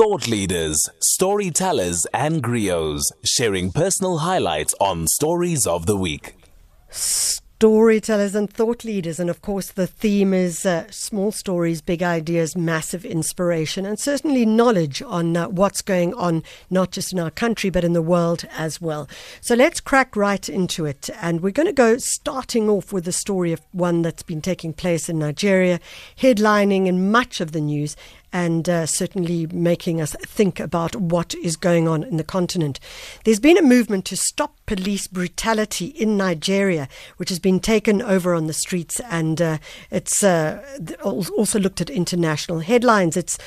thought leaders, storytellers, and griots sharing personal highlights on Stories of the Week. Storytellers and thought leaders, and of course, the theme is uh, small stories, big ideas, massive inspiration, and certainly knowledge on uh, what's going on, not just in our country, but in the world as well. So let's crack right into it. And we're going to go starting off with the story of one that's been taking place in Nigeria, headlining in much of the news, and uh, certainly making us think about what is going on in the continent. There's been a movement to stop police brutality in Nigeria, which has been taken over on the streets, and uh, it's uh, also looked at international headlines. It's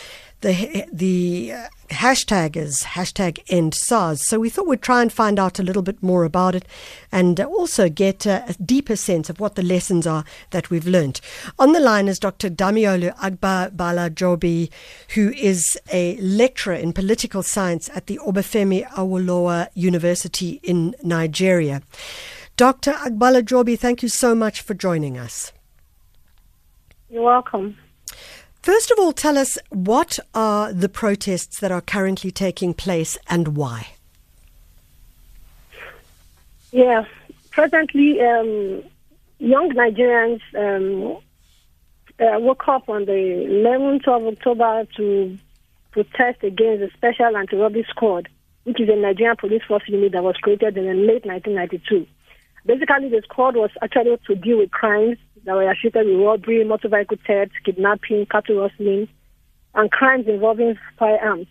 the the uh, hashtag is hashtag end SARS. So we thought we'd try and find out a little bit more about it and also get a, deeper sense of what the lessons are that we've learned. On the line is Dr. Damilola Agbalajobi, who is a lecturer in political science at the Obafemi Awolowo University in Nigeria. Dr. Agbala-Jobi, thank you so much for joining us. You're welcome. First of all, tell us what are the protests that are currently taking place and why? Yeah, presently, um, young Nigerians um, uh, woke up on the 11th of October to protest against the Special Anti-Robbery Squad, which is a Nigerian police force unit that was created in the late 1992. Basically, the squad was actually to deal with crimes that were associated with robbery, motor vehicle theft, kidnapping, cattle rustling, and crimes involving firearms.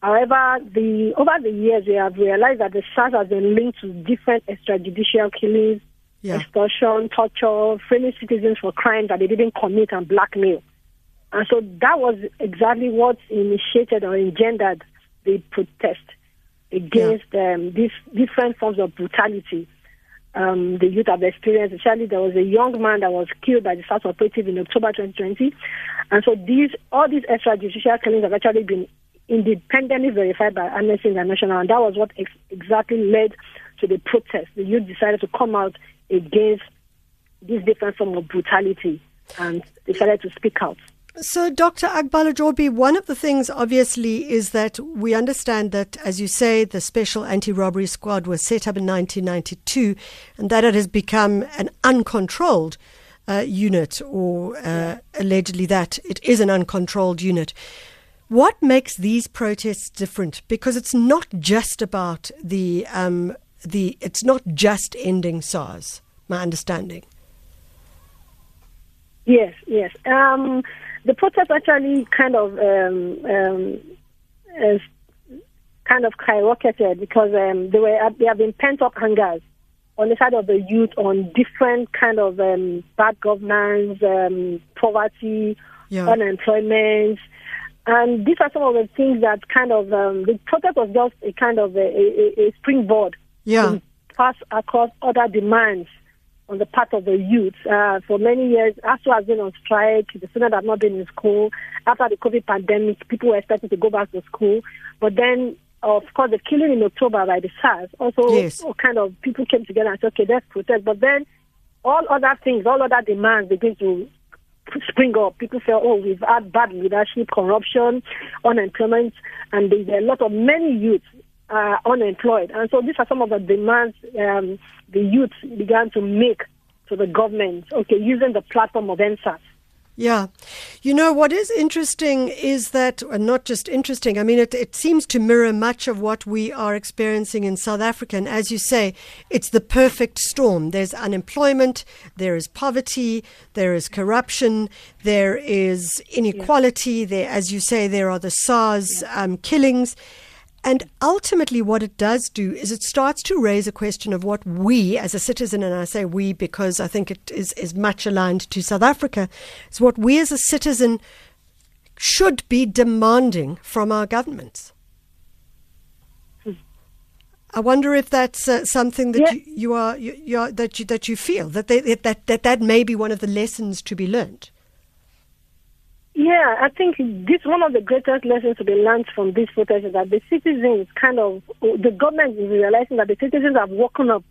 However, the over the years, we have realized that the SARS has been linked to different extrajudicial killings, yeah. extortion, torture, framing citizens for crimes that they didn't commit, and blackmail. And so that was exactly what initiated or engendered the protest against yeah. um, these different forms of brutality um, the youth have experienced. Especially, there was a young man that was killed by the SARS operative in October 2020, and so these all these extrajudicial killings have actually been independently verified by Amnesty International, and that was what ex- exactly led to the protest. The youth decided to come out against this different form of brutality and decided to speak out. So, Dr. Agbalajobi, one of the things obviously is that we understand that, as you say, the Special Anti Robbery Squad was set up in 1992 and that it has become an uncontrolled uh, unit, or uh, allegedly that it is an uncontrolled unit. What makes these protests different? Because it's not just about the, um, the it's not just ending SARS, my understanding. Yes, yes. Um, the protest actually kind of um, um, kind of skyrocketed because um, they were they have been pent up hangers on the side of the youth on different kind of um, bad governance, um, poverty, yeah. unemployment. And these are some of the things that kind of um, the protest was just a kind of a, a, a springboard yeah. to pass across other demands on the part of the youth. Uh, for many years, ASUU has been on strike. The students have not been in school. After the COVID pandemic, people were expecting to go back to school. But then, of course, the killing in October by the SARS also yes. kind of people came together and said, okay, let's protest. But then all other things, all other demands begin to spring up. People say, oh, we've had bad leadership, corruption, unemployment, and there's a lot of many youths uh, unemployed. And so these are some of the demands um, the youth began to make to the government, okay, using the platform of EndSARS. Yeah. You know, what is interesting is that, and not just interesting, I mean, it, it seems to mirror much of what we are experiencing in South Africa. And as you say, it's the perfect storm. There's unemployment, there is poverty, there is corruption, there is inequality, yeah. there, as you say, there are the SARS yeah. um, killings. And ultimately, what it does do is it starts to raise a question of what we, as a citizen, and I say we because I think it is, is much aligned to South Africa, is what we as a citizen should be demanding from our governments. I wonder if that's uh, something that yeah. you, you, are you, you, are that you that you feel that they, that that that may be one of the lessons to be learned. Yeah, I think this one of the greatest lessons to be learned from this protest is that the citizens kind of, the government is realizing that the citizens have woken up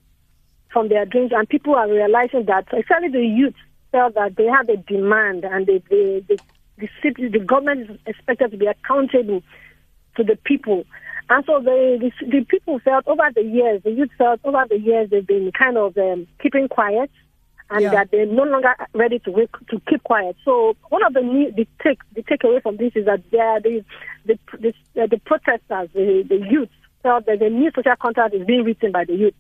from their dreams and people are realizing that, especially the youth, felt that they have a demand and they, they, they, the, the government is expected to be accountable to the people. And so the, the, the people felt over the years, the youth felt over the years they've been kind of um, keeping quiet and yeah. that they're no longer ready to wake, to keep quiet. So one of the new, the take the takeaway from this is that there the the the, uh, the protesters, the, the youth felt that the new social contract is being written by the youth.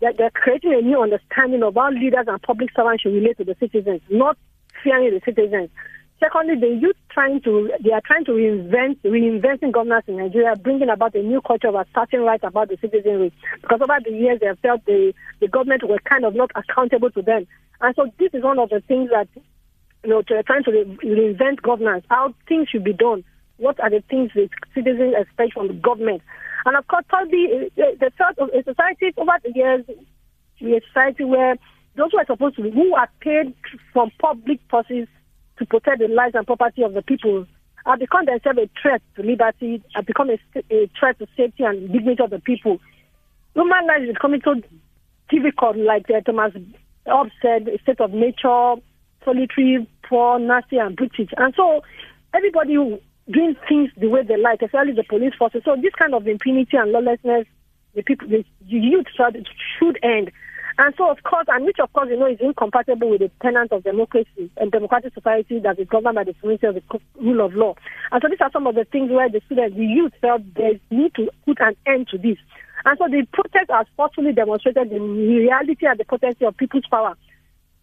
That they're creating a new understanding of how leaders and public servants should relate to the citizens, not fearing the citizens. Secondly, the youth trying to they are trying to reinvent reinventing governance in Nigeria, bringing about a new culture of asserting rights about the citizenry. Because over the years they have felt the the government was kind of not accountable to them, and so this is one of the things that you know they're trying to reinvent governance, how things should be done. What are the things the citizens expect from the government? And of course, thirdly, eh, eh, the third of a society over the years, we a society where those who are supposed to, be, who are paid from public purses to protect the lives and property of the people have become themselves a threat to liberty, have become a, a threat to safety and dignity of the people. Human life is becoming so difficult, like uh, Thomas Hobbes said, a state of nature, solitary, poor, nasty, and British. And so everybody doing things the way they like, especially the police forces. So this kind of impunity and lawlessness, the people, the youth should end. And so, of course, and which, of course, you know, is incompatible with the tenets of democracy and democratic society that is governed by the principle of the rule of law. And so these are some of the things where the students, the youth felt they need to put an end to this. And so the protest has forcefully demonstrated the reality and the potency of people's power,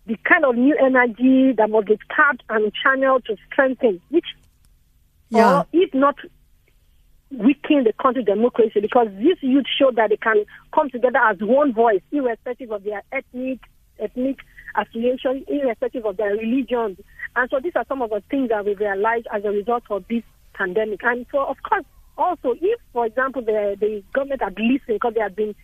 the kind of new energy that must be tapped and channeled to strengthen, which, yeah. or if not weaken the country's democracy because these youth show that they can come together as one voice, irrespective of their ethnic ethnic affiliation, irrespective of their religion. And so these are some of the things that we realized as a result of this pandemic. And so, of course, also, if, for example, the, the government had listened, because they had been,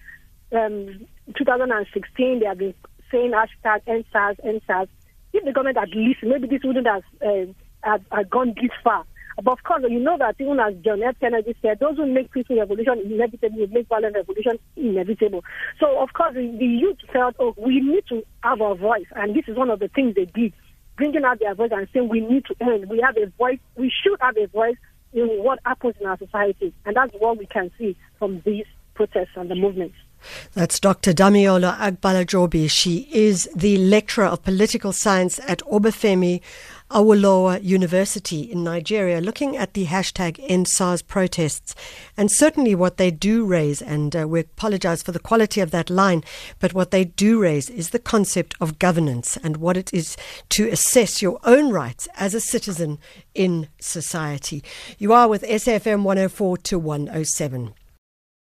um, 2016, they have been saying hashtag EndSARS, EndSARS, if the government had listened, maybe this wouldn't have, uh, have, have gone this far. But of course, you know that even as John F. Kennedy said, those who make peaceful revolution inevitable will make violent revolution inevitable. So, of course, the, youth felt, oh, we need to have our voice. And this is one of the things they did, bringing out their voice and saying we need to end. We have a voice. We should have a voice in what happens in our society. And that's what we can see from these protests and the movements. That's Dr. Damilola Agbala She is the lecturer of political science at Obafemi Awolowo University in Nigeria, looking at the hashtag EndSARS protests. And certainly what they do raise, and uh, we apologize for the quality of that line, but what they do raise is the concept of governance and what it is to assess your own rights as a citizen in society. You are with SFM 104 to 107.